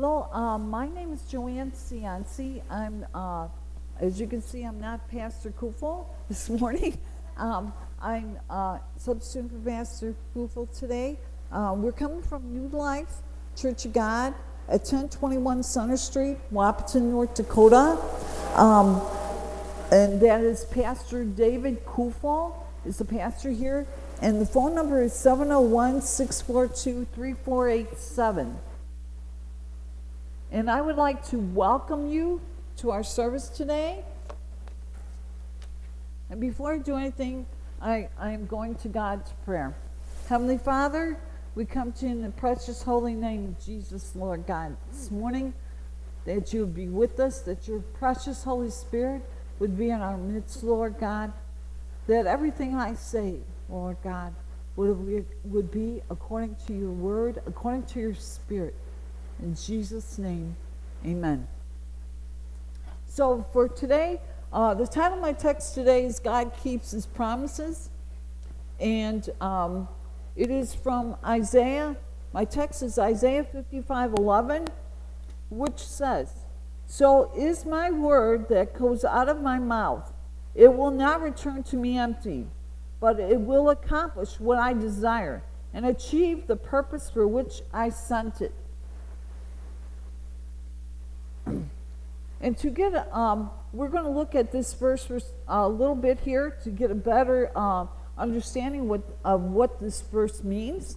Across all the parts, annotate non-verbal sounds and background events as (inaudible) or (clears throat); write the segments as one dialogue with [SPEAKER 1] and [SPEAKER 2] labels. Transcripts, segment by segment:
[SPEAKER 1] Hello, um, my name is Joanne Cianci. I'm, uh, as you can see, I'm not Pastor Kufel (laughs) this morning. Um, I'm uh, substitute for Pastor Kufel today. Uh, we're coming from New Life Church of God at 1021 Center Street, Wahpeton, North Dakota. Um, and that is Pastor David Kufel is the pastor here. And the phone number is 701 642 3487. And I would like to welcome you to our service today. And before I do anything, I, I am going to God's prayer. Heavenly Father, we come to you in the precious holy name of Jesus, Lord God, this morning, that you would be with us, that your precious Holy Spirit would be in our midst, Lord God, that everything I say, Lord God, would, would be according to your word, according to your spirit. In Jesus' name, amen. So for today, uh, the title of my text today is God Keeps His Promises. And um, it is from Isaiah. My text is Isaiah 55 11, which says, So is my word that goes out of my mouth. It will not return to me empty, but it will accomplish what I desire and achieve the purpose for which I sent it. And to get, um, we're going to look at this verse a little bit here to get a better uh, understanding what, of what this verse means.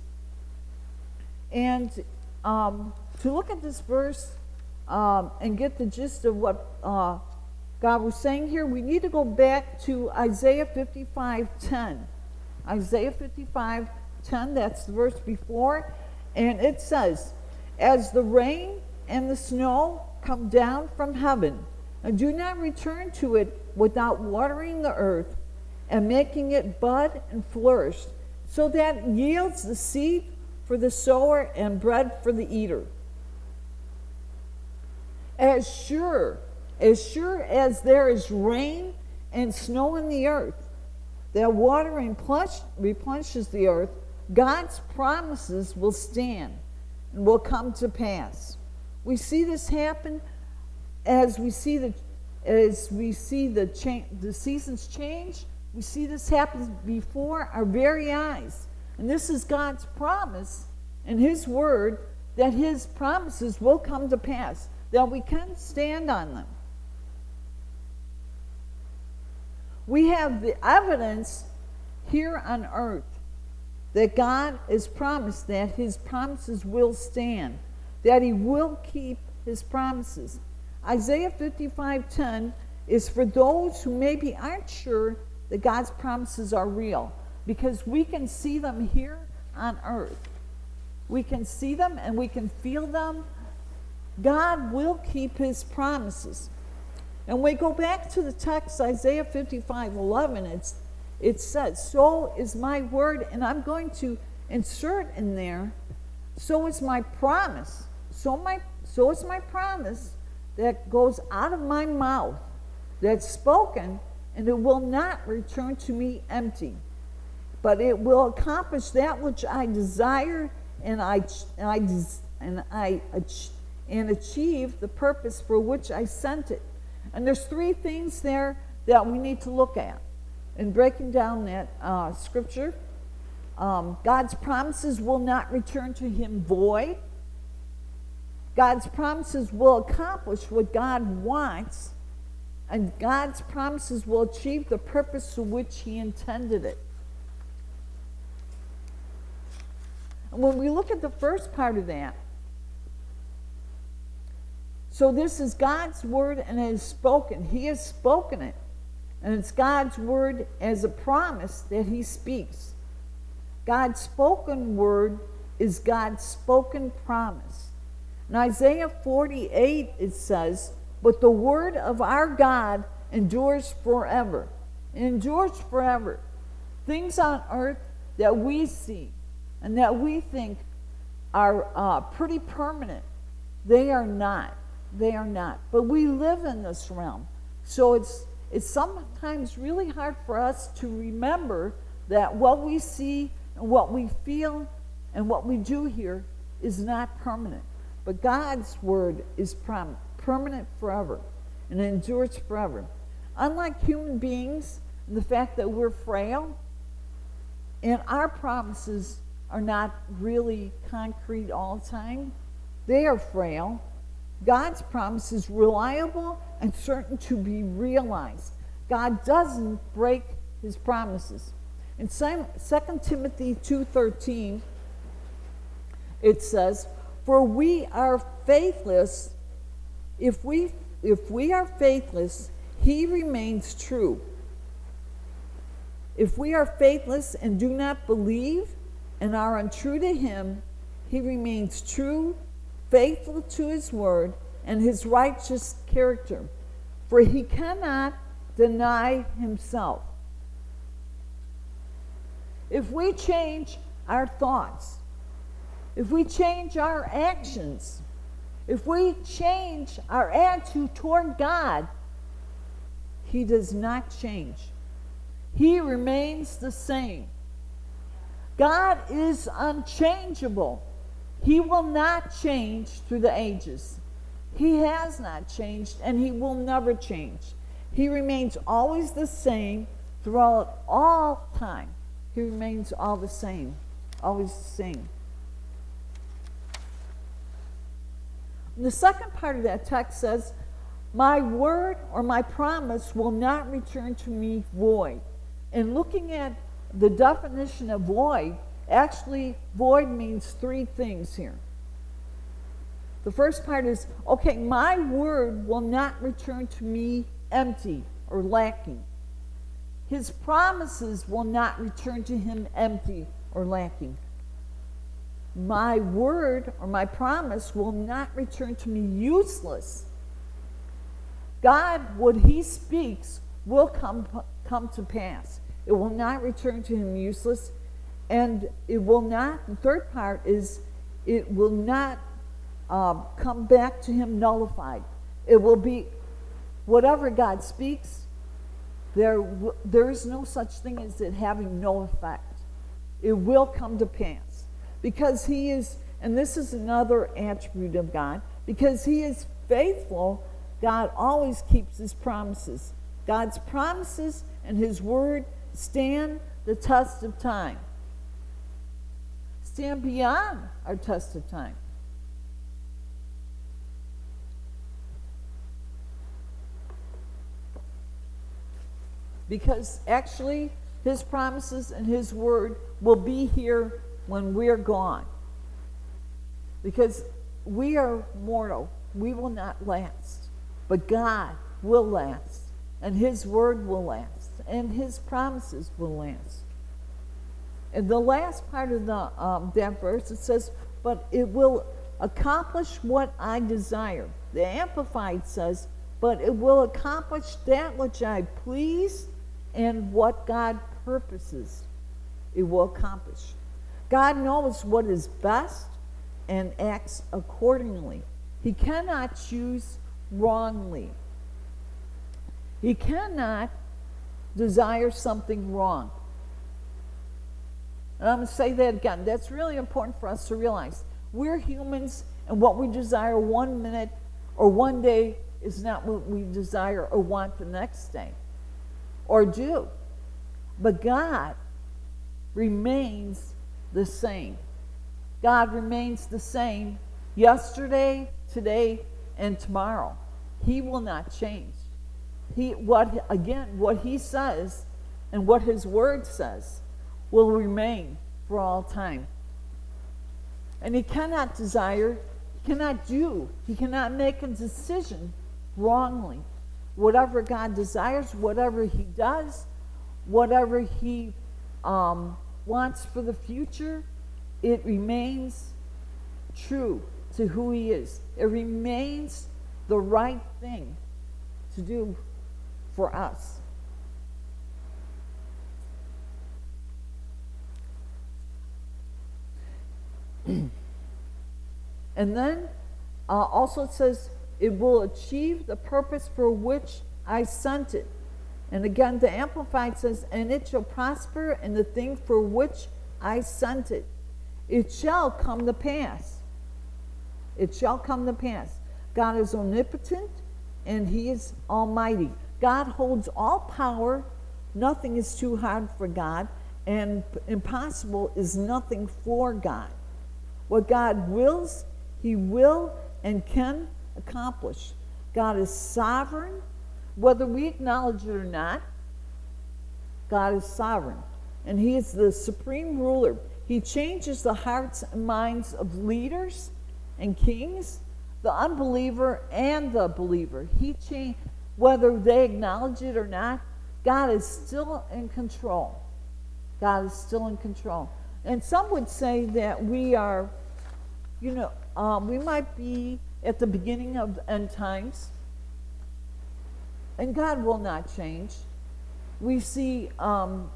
[SPEAKER 1] And um, to look at this verse um, and get the gist of what uh, God was saying here, we need to go back to Isaiah 55:10. Isaiah 55:10, that's the verse before, and it says, "As the rain and the snow come down from heaven, and do not return to it without watering the earth and making it bud and flourish, so that yields the seed for the sower and bread for the eater. As sure, as sure as there is rain and snow in the earth, that water replenishes the earth, God's promises will stand and will come to pass. We see this happen as we see the as we see the cha- the seasons change. We see this happen before our very eyes. And this is God's promise and His word that His promises will come to pass, that we can stand on them. We have the evidence here on earth that God has promised that His promises will stand that he will keep his promises. Isaiah 55:10 is for those who maybe aren't sure that God's promises are real because we can see them here on earth. We can see them and we can feel them. God will keep his promises. And we go back to the text, Isaiah 55 11, it's, it says, So is my word, and I'm going to insert in there, so is my promise so, my, so is my promise that goes out of my mouth, that's spoken, and it will not return to me empty, but it will accomplish that which I desire, and I and I and I and achieve the purpose for which I sent it. And there's three things there that we need to look at in breaking down that uh, scripture. Um, God's promises will not return to him void. God's promises will accomplish what God wants, and God's promises will achieve the purpose to which He intended it. And when we look at the first part of that, so this is God's word and it is spoken. He has spoken it. And it's God's word as a promise that He speaks. God's spoken word is God's spoken promise. In Isaiah 48, it says, But the word of our God endures forever. It endures forever. Things on earth that we see and that we think are uh, pretty permanent, they are not. They are not. But we live in this realm. So it's, it's sometimes really hard for us to remember that what we see and what we feel and what we do here is not permanent but God's word is prom- permanent forever and endures forever. Unlike human beings, the fact that we're frail and our promises are not really concrete all the time, they are frail. God's promise is reliable and certain to be realized. God doesn't break his promises. In 2 Timothy 2:13 it says, "For we are faithless if we if we are faithless, he remains true. If we are faithless and do not believe and are untrue to him, he remains true, faithful to his word and his righteous character, for he cannot deny himself. If we change our thoughts, if we change our actions, if we change our attitude toward God, He does not change. He remains the same. God is unchangeable. He will not change through the ages. He has not changed and he will never change. He remains always the same throughout all time. He remains all the same, always the same. The second part of that text says, My word or my promise will not return to me void. And looking at the definition of void, actually, void means three things here. The first part is okay, my word will not return to me empty or lacking. His promises will not return to him empty or lacking. My word or my promise will not return to me useless. God, what he speaks, will come, come to pass. It will not return to him useless. And it will not, the third part is, it will not uh, come back to him nullified. It will be whatever God speaks, there, there is no such thing as it having no effect. It will come to pass because he is, and this is another attribute of God, because he is faithful, God always keeps his promises. God's promises and his word stand the test of time, stand beyond our test of time. Because actually, his promises and his word will be here when we're gone. Because we are mortal, we will not last. But God will last, and his word will last, and his promises will last. And the last part of the, um, that verse, it says, but it will accomplish what I desire. The Amplified says, but it will accomplish that which I please and what God purposes, it will accomplish. God knows what is best and acts accordingly. He cannot choose wrongly. He cannot desire something wrong. And I'm going to say that again. That's really important for us to realize. We're humans, and what we desire one minute or one day is not what we desire or want the next day or do. But God remains the same. God remains the same yesterday, today, and tomorrow. He will not change. He what again what he says and what his word says will remain for all time. And he cannot desire, he cannot do, he cannot make a decision wrongly whatever God desires, whatever He does, whatever He um, wants for the future, it remains true to who He is. It remains the right thing to do for us. (clears throat) and then uh, also it says, it will achieve the purpose for which I sent it. And again, the Amplified says, And it shall prosper in the thing for which I sent it. It shall come to pass. It shall come to pass. God is omnipotent and he is almighty. God holds all power. Nothing is too hard for God, and impossible is nothing for God. What God wills, he will and can accomplish. God is sovereign, whether we acknowledge it or not. God is sovereign, and he is the supreme ruler. He changes the hearts and minds of leaders and kings the unbeliever and the believer. He changed, whether they acknowledge it or not, God is still in control. God is still in control. And some would say that we are, you know, um, we might be at the beginning of end times, and God will not change. We see, um,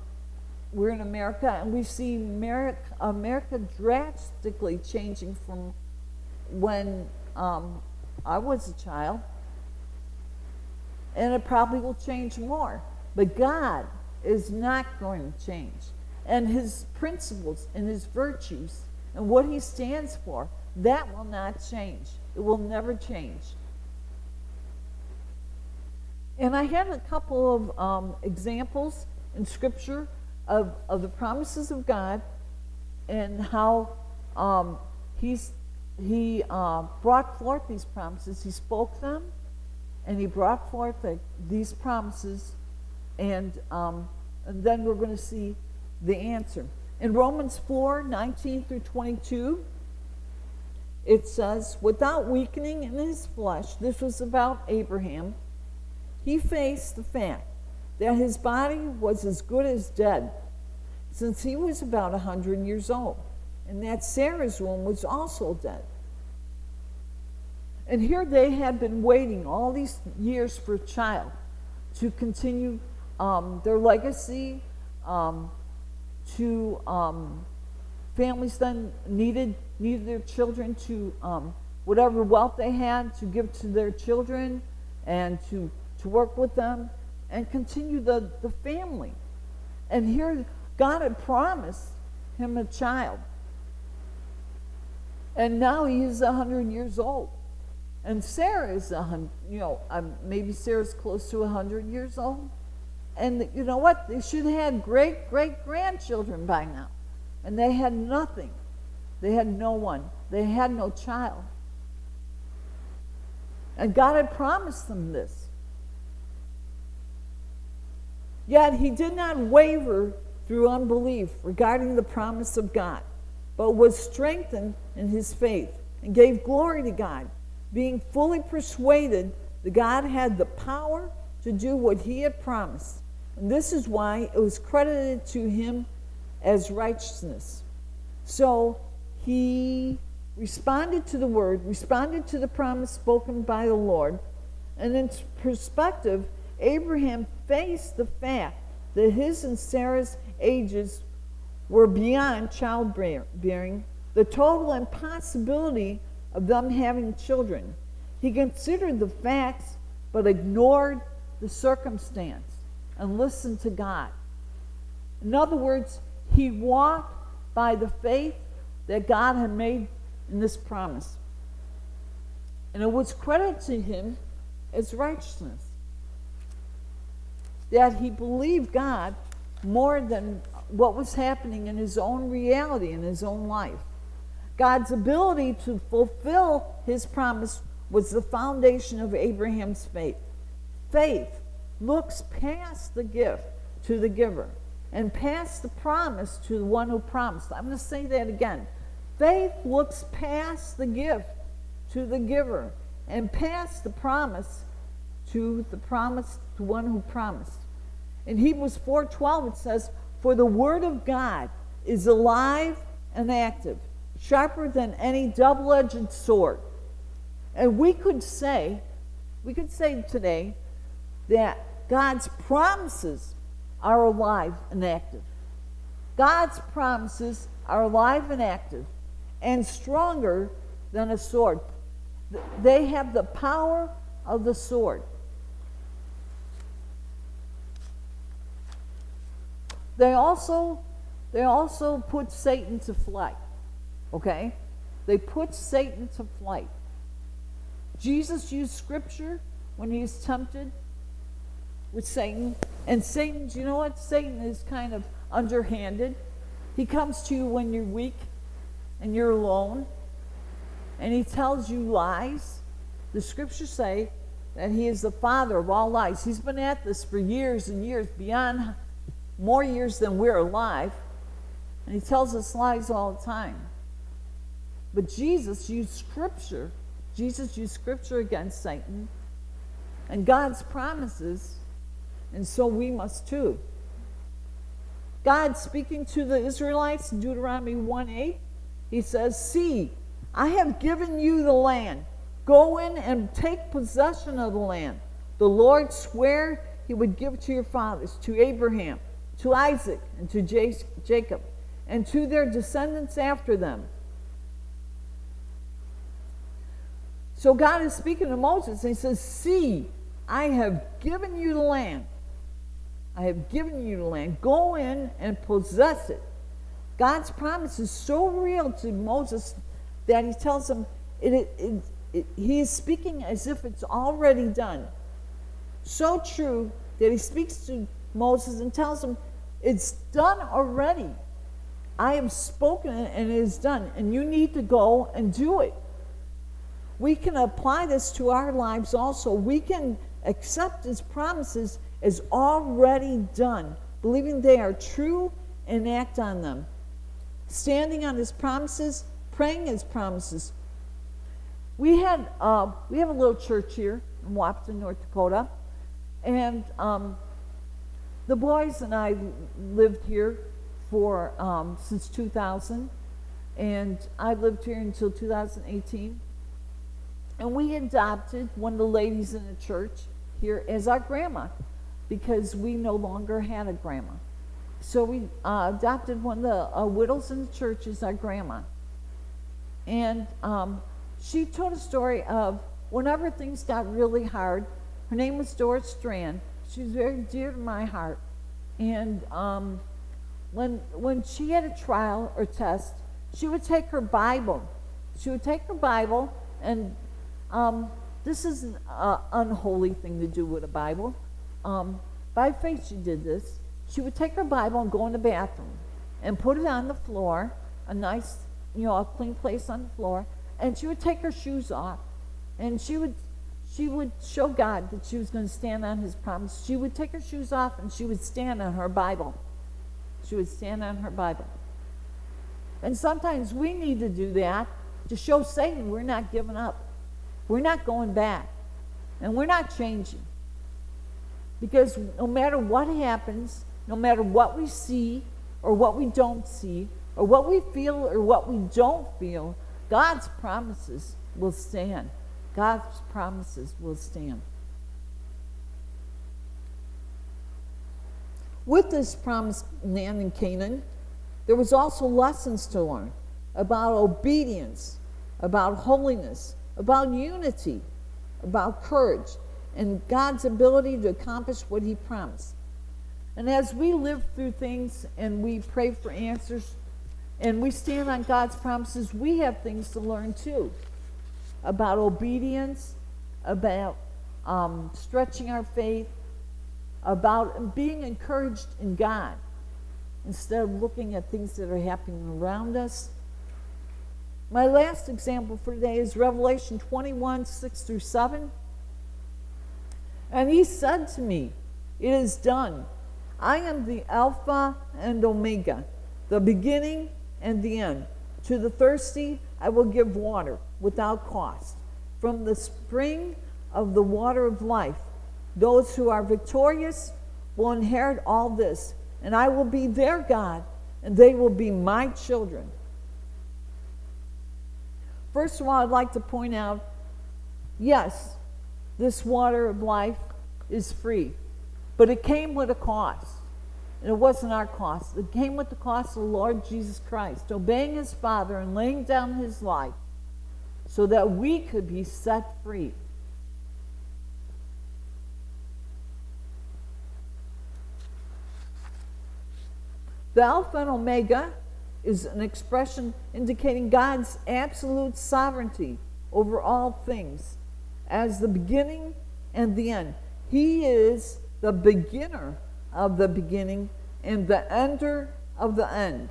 [SPEAKER 1] we're in America, and we see America, America drastically changing from when um, I was a child, and it probably will change more. But God is not going to change. And his principles and his virtues and what he stands for, that will not change. It will never change. And I had a couple of um, examples in Scripture of, of the promises of God and how um, he's he uh, brought forth these promises. He spoke them, and he brought forth the, these promises, and, um, and then we're going to see the answer. In Romans 4 19 through 22, it says, Without weakening in his flesh, this was about Abraham, he faced the fact that his body was as good as dead since he was about a 100 years old and that Sarah's womb was also dead. And here they had been waiting all these years for a child to continue um, their legacy, um, to um, families then needed needed their children to um, whatever wealth they had to give to their children and to to work with them and continue the, the family. And here God had promised him a child. And now he is 100 years old. And Sarah is, a hundred, you know, um, maybe Sarah's close to 100 years old. And you know what? They should have had great, great grandchildren by now. And they had nothing. They had no one. They had no child. And God had promised them this. Yet he did not waver through unbelief regarding the promise of God but was strengthened in his faith and gave glory to God, being fully persuaded that God had the power to do what he had promised. And this is why it was credited to him as righteousness. So he responded to the word, responded to the promise spoken by the Lord. And in perspective, Abraham faced the fact that his and Sarah's ages were beyond childbearing, the total impossibility of them having children. He considered the facts but ignored the circumstance and listened to God. In other words, he walked by the faith that God had made in this promise. And it was credited to him as righteousness. That he believed God more than what was happening in his own reality, in his own life. God's ability to fulfill his promise was the foundation of Abraham's faith. Faith looks past the gift to the giver and past the promise to the one who promised. I'm going to say that again. Faith looks past the gift to the giver and past the promise to the promise to one who promised. In Hebrews 4:12 it says, for the word of God is alive and active, sharper than any double edged sword. And we could say, we could say today that God's promises are alive and active. God's promises are alive and active and stronger than a sword. They have the power of the sword. They also, they also put Satan to flight. Okay? they put Satan to flight. Jesus used scripture when he was tempted with Satan. And Satan, you know what? Satan is kind of underhanded. He comes to you when you're weak and you're alone, and he tells you lies. The scriptures say that he is the father of all lies. He's been at this for years and years, beyond more years than we're alive. And he tells us lies all the time. But Jesus used scripture. Jesus used scripture against Satan and God's promises, and so we must too. God speaking to the Israelites in Deuteronomy 1 8, he says, See, I have given you the land. Go in and take possession of the land. The Lord swore he would give it to your fathers, to Abraham, to Isaac, and to Jacob, and to their descendants after them. So God is speaking to Moses, and he says, See, I have given you the land. I have given you the land. Go in and possess it. God's promise is so real to Moses that he tells him it, it, it, he is speaking as if it's already done. So true that he speaks to Moses and tells him, It's done already. I have spoken and it is done, and you need to go and do it. We can apply this to our lives also. We can accept his promises as already done, believing they are true and act on them. Standing on his promises, praying his promises. We had uh, we have a little church here in Wahpeton, North Dakota, and um, the boys and I lived here for um, since 2000, and I lived here until 2018. And we adopted one of the ladies in the church here as our grandma because we no longer had a grandma. So we uh, adopted one of the uh, widows in the church as our grandma. And um, she told a story of whenever things got really hard, her name was Doris Strand. She was very dear to my heart. And um, when, when she had a trial or test, she would take her Bible. She would take her Bible and um, this is an uh, unholy thing to do with a Bible. Um, by faith, she did this. She would take her Bible and go in the bathroom and put it on the floor, a nice, you know, a clean place on the floor, and she would take her shoes off, and she would she would show God that she was going to stand on His promise. She would take her shoes off and she would stand on her Bible. She would stand on her Bible. And sometimes we need to do that to show Satan we're not giving up. We're not going back. And we're not changing. Because no matter what happens, no matter what we see or what we don't see, or what we feel or what we don't feel, God's promises will stand. God's promises will stand. With this promised land in Canaan, there was also lessons to learn about obedience, about holiness, about unity, about courage, and God's ability to accomplish what He promised. And as we live through things and we pray for answers and we stand on God's promises, we have things to learn too about obedience, about um, stretching our faith, about being encouraged in God instead of looking at things that are happening around us my last example for today is Revelation 21 6 through 7. And he said to me, It is done. I am the Alpha and Omega, the beginning and the end. To the thirsty, I will give water without cost from the spring of the water of life. Those who are victorious will inherit all this, and I will be their God, and they will be my children. First of all, I'd like to point out yes, this water of life is free, but it came with a cost. And it wasn't our cost, it came with the cost of the Lord Jesus Christ, obeying his Father and laying down his life so that we could be set free. The Alpha and Omega is an expression indicating God's absolute sovereignty over all things as the beginning and the end. He is the beginner of the beginning and the ender of the end.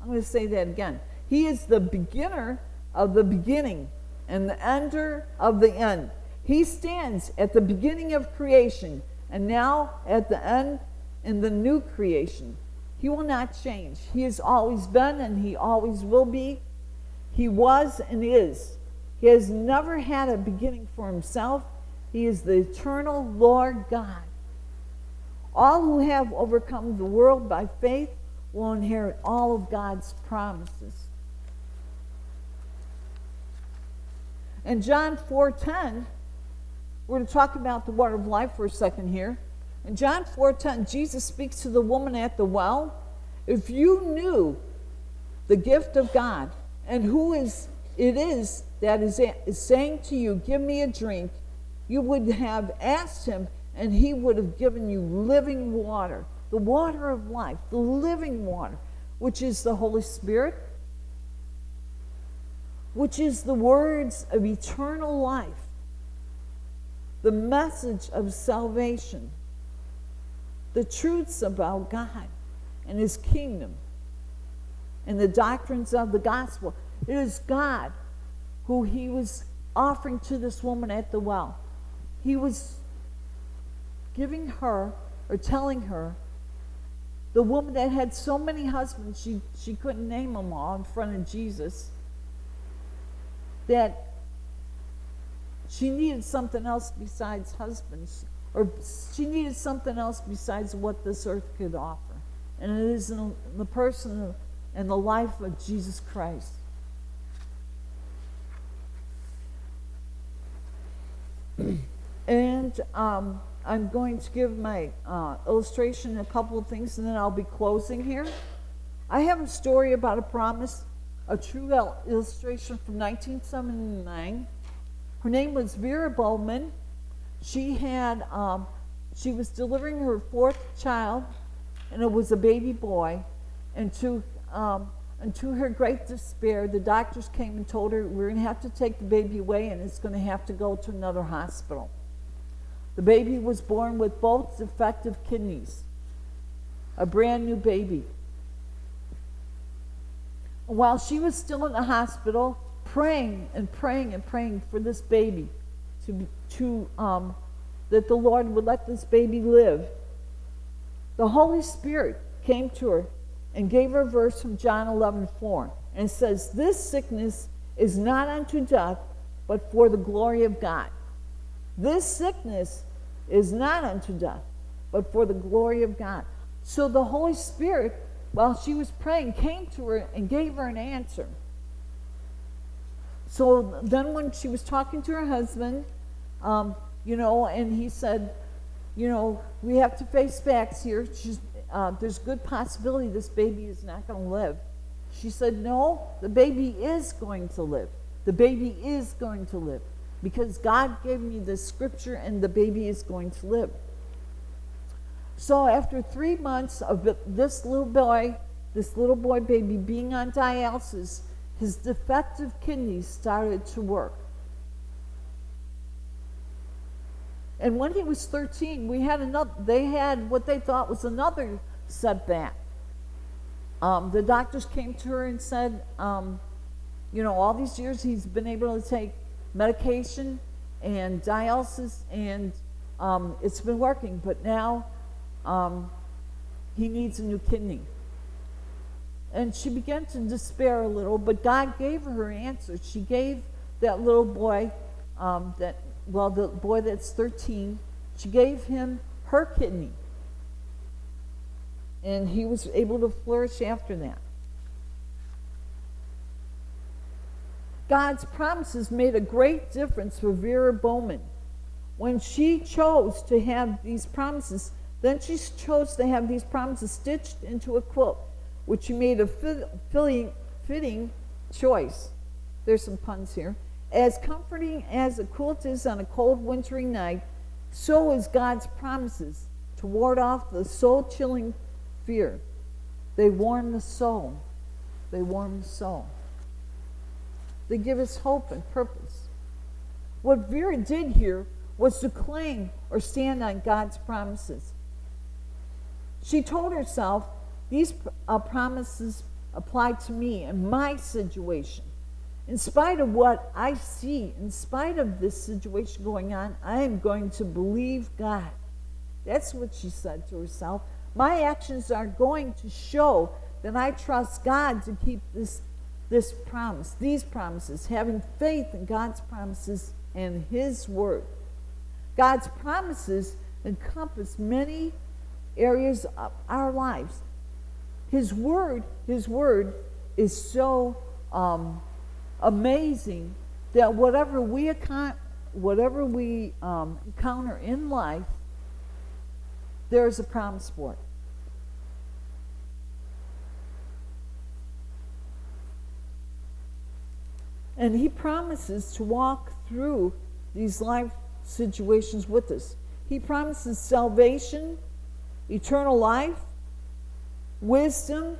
[SPEAKER 1] I'm going to say that again. He is the beginner of the beginning and the ender of the end. He stands at the beginning of creation and now at the end in the new creation. He will not change. He has always been and he always will be. He was and is. He has never had a beginning for himself. He is the eternal Lord God. All who have overcome the world by faith will inherit all of God's promises. In John 4:10, we're going to talk about the water of life for a second here. In John 4:10, Jesus speaks to the woman at the well. If you knew the gift of God and who is it is that is, is saying to you, "Give me a drink," you would have asked him, and he would have given you living water, the water of life, the living water, which is the Holy Spirit, which is the words of eternal life, the message of salvation, the truths about God and His kingdom, and the doctrines of the gospel. It is God who He was offering to this woman at the well. He was giving her or telling her the woman that had so many husbands she, she couldn't name them all in front of jesus that she needed something else besides husbands or she needed something else besides what this earth could offer. And it is in the person and the life of jesus christ. (clears throat) And um, I'm going to give my uh, illustration a couple of things and then I'll be closing here. I have a story about a promise, a true illustration from 1979. Her name was Vera Bowman. She had, um, she was delivering her fourth child, and it was a baby boy. And to, um, and to her great despair, the doctors came and told her, We're going to have to take the baby away, and it's going to have to go to another hospital. The baby was born with both defective kidneys, a brand new baby. While she was still in the hospital, praying and praying and praying for this baby to, to um, that the Lord would let this baby live, the Holy Spirit came to her and gave her a verse from John 11 4 and says, This sickness is not unto death, but for the glory of God. This sickness is not unto death, but for the glory of God. So the Holy Spirit, while she was praying, came to her and gave her an answer. So then, when she was talking to her husband, um, you know, and he said, you know, we have to face facts here. Uh, there's good possibility this baby is not going to live. She said, no, the baby is going to live. The baby is going to live because God gave me the scripture and the baby is going to live. So after three months of this little boy, this little boy baby being on dialysis, his defective kidneys started to work. And when he was 13, we had another, they had what they thought was another setback. Um, the doctors came to her and said, um, you know, all these years he's been able to take medication and dialysis, and um, it's been working, but now um, he needs a new kidney. And she began to despair a little, but God gave her her answer. She gave that little boy, um, that well, the boy that's 13, she gave him her kidney. And he was able to flourish after that. God's promises made a great difference for Vera Bowman. When she chose to have these promises, then she chose to have these promises stitched into a quilt, which she made a fitting, fitting choice. There's some puns here. As comforting as a quilt is on a cold wintry night, so is God's promises to ward off the soul chilling fear. They warm the soul. They warm the soul. They give us hope and purpose. What Vera did here was to claim or stand on God's promises. She told herself, These uh, promises apply to me and my situation. In spite of what I see, in spite of this situation going on, I am going to believe God. That's what she said to herself. My actions are going to show that I trust God to keep this, this promise, these promises, having faith in God's promises and His Word. God's promises encompass many areas of our lives. His Word, His Word is so um, amazing that whatever we account, whatever we um, encounter in life, there is a promise for it. And he promises to walk through these life situations with us. He promises salvation, eternal life, wisdom,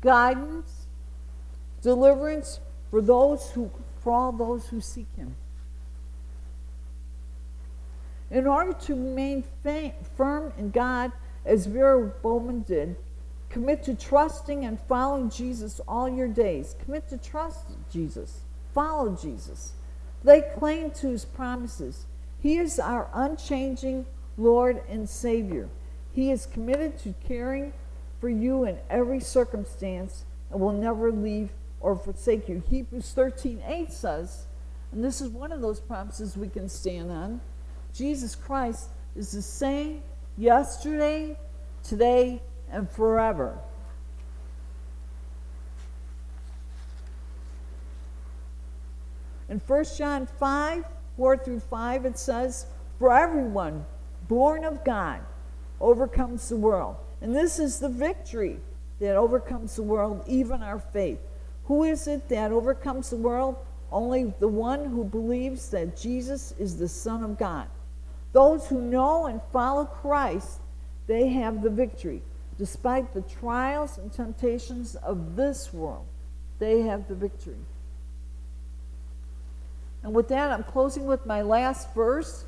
[SPEAKER 1] guidance, deliverance for those who for all those who seek him. In order to remain firm in God, as Vera Bowman did, commit to trusting and following Jesus all your days. Commit to trust Jesus. Follow Jesus. Lay claim to his promises. He is our unchanging Lord and Savior. He is committed to caring for you in every circumstance and will never leave or forsake you. Hebrews 13 8 says, and this is one of those promises we can stand on Jesus Christ is the same yesterday, today, and forever. In 1 John 5 4 through 5, it says, For everyone born of God overcomes the world. And this is the victory that overcomes the world, even our faith. Who is it that overcomes the world? Only the one who believes that Jesus is the Son of God. Those who know and follow Christ, they have the victory. Despite the trials and temptations of this world, they have the victory. And with that, I'm closing with my last verse.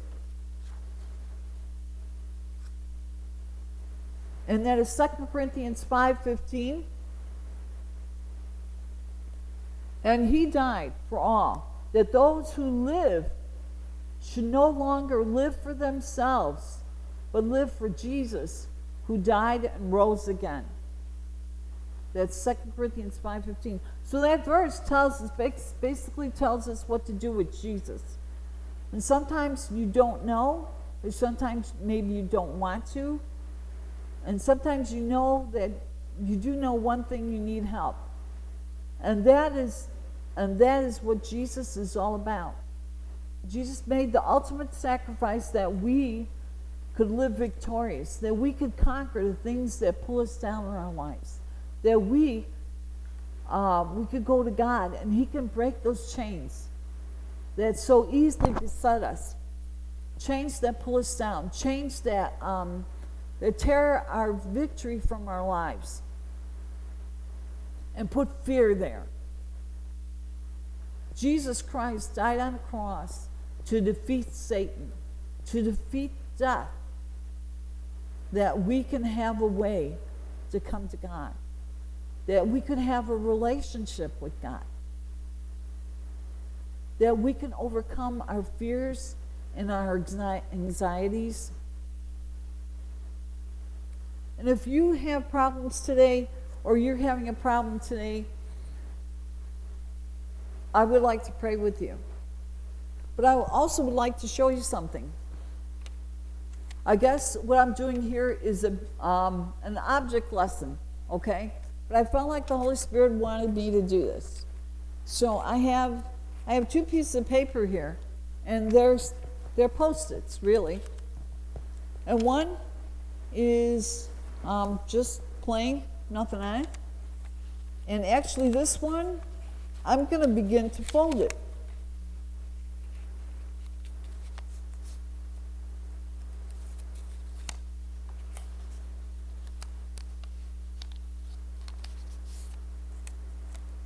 [SPEAKER 1] And that is 2 Corinthians 5:15. And he died for all, that those who live should no longer live for themselves, but live for Jesus, who died and rose again. That's 2 Corinthians 5.15. So that verse tells us, basically tells us what to do with Jesus. And sometimes you don't know, or sometimes maybe you don't want to. And sometimes you know that you do know one thing you need help. And that is and that is what Jesus is all about. Jesus made the ultimate sacrifice that we could live victorious, that we could conquer the things that pull us down in our lives, that we uh, we could go to God and He can break those chains that so easily beset us, chains that pull us down, chains that um, that tear our victory from our lives, and put fear there. Jesus Christ died on the cross to defeat Satan, to defeat death, that we can have a way to come to God, that we could have a relationship with God, that we can overcome our fears and our anxieties. And if you have problems today, or you're having a problem today, I would like to pray with you. But I also would like to show you something. I guess what I'm doing here is a, um, an object lesson, okay? But I felt like the Holy Spirit wanted me to do this. So I have, I have two pieces of paper here, and there's, they're post-its, really. And one is um, just plain, nothing on it. And actually this one, I'm going to begin to fold it.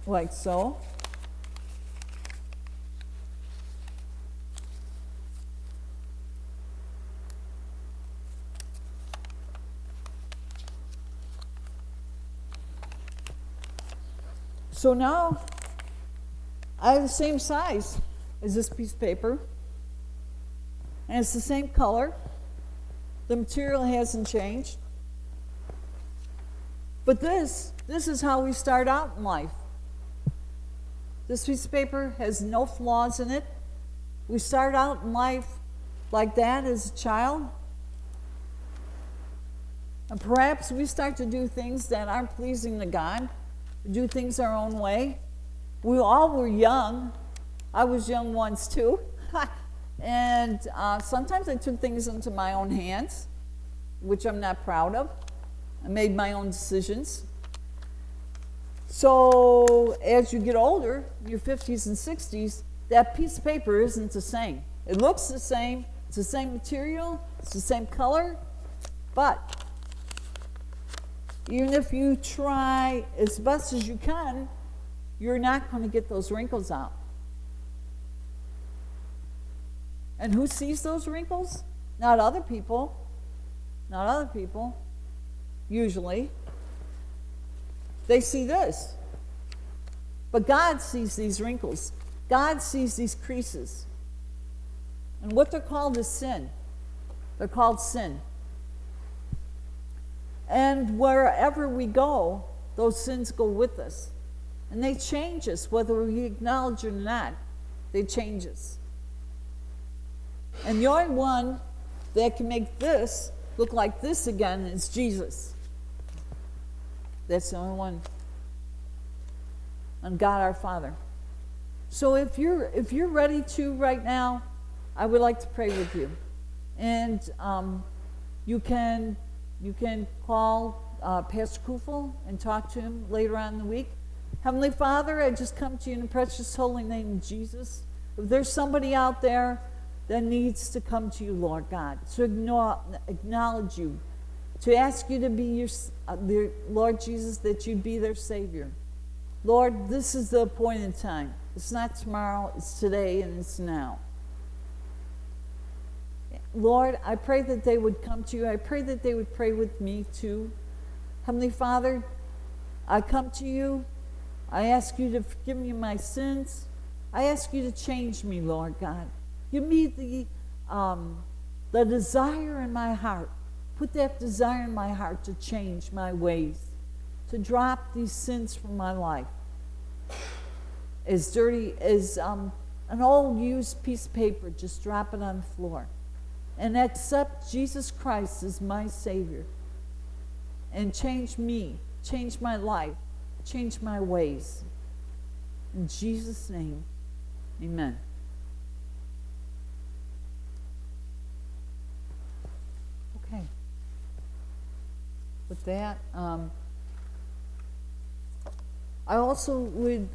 [SPEAKER 1] Like so. So now I have the same size as this piece of paper, and it's the same color. The material hasn't changed. But this, this is how we start out in life. This piece of paper has no flaws in it. We start out in life like that as a child. And perhaps we start to do things that aren't pleasing to God, do things our own way. We all were young. I was young once too. (laughs) and uh, sometimes I took things into my own hands, which I'm not proud of. I made my own decisions. So as you get older, your 50s and 60s, that piece of paper isn't the same. It looks the same, it's the same material, it's the same color, but even if you try as best as you can, you're not going to get those wrinkles out. And who sees those wrinkles? Not other people. Not other people, usually. They see this. But God sees these wrinkles. God sees these creases. And what they're called is sin. They're called sin. And wherever we go, those sins go with us. And they change us, whether we acknowledge it or not. They change us. And the only one that can make this look like this again is Jesus. That's the only one. And God our Father. So if you're if you're ready to right now, I would like to pray with you. And um, you can you can call uh, Pastor Kufel and talk to him later on in the week. Heavenly Father, I just come to you in the precious holy name of Jesus. If there's somebody out there that needs to come to you, Lord God, to acknowledge you, to ask you to be your, uh, their, Lord Jesus, that you'd be their Savior. Lord, this is the appointed time. It's not tomorrow, it's today, and it's now. Lord, I pray that they would come to you. I pray that they would pray with me too. Heavenly Father, I come to you. I ask you to forgive me my sins. I ask you to change me, Lord God. Give me the, um, the desire in my heart. Put that desire in my heart to change my ways, to drop these sins from my life. As dirty as um, an old used piece of paper, just drop it on the floor and accept Jesus Christ as my Savior and change me, change my life, change my ways. In Jesus' name, amen. Okay. With that, um, I also would.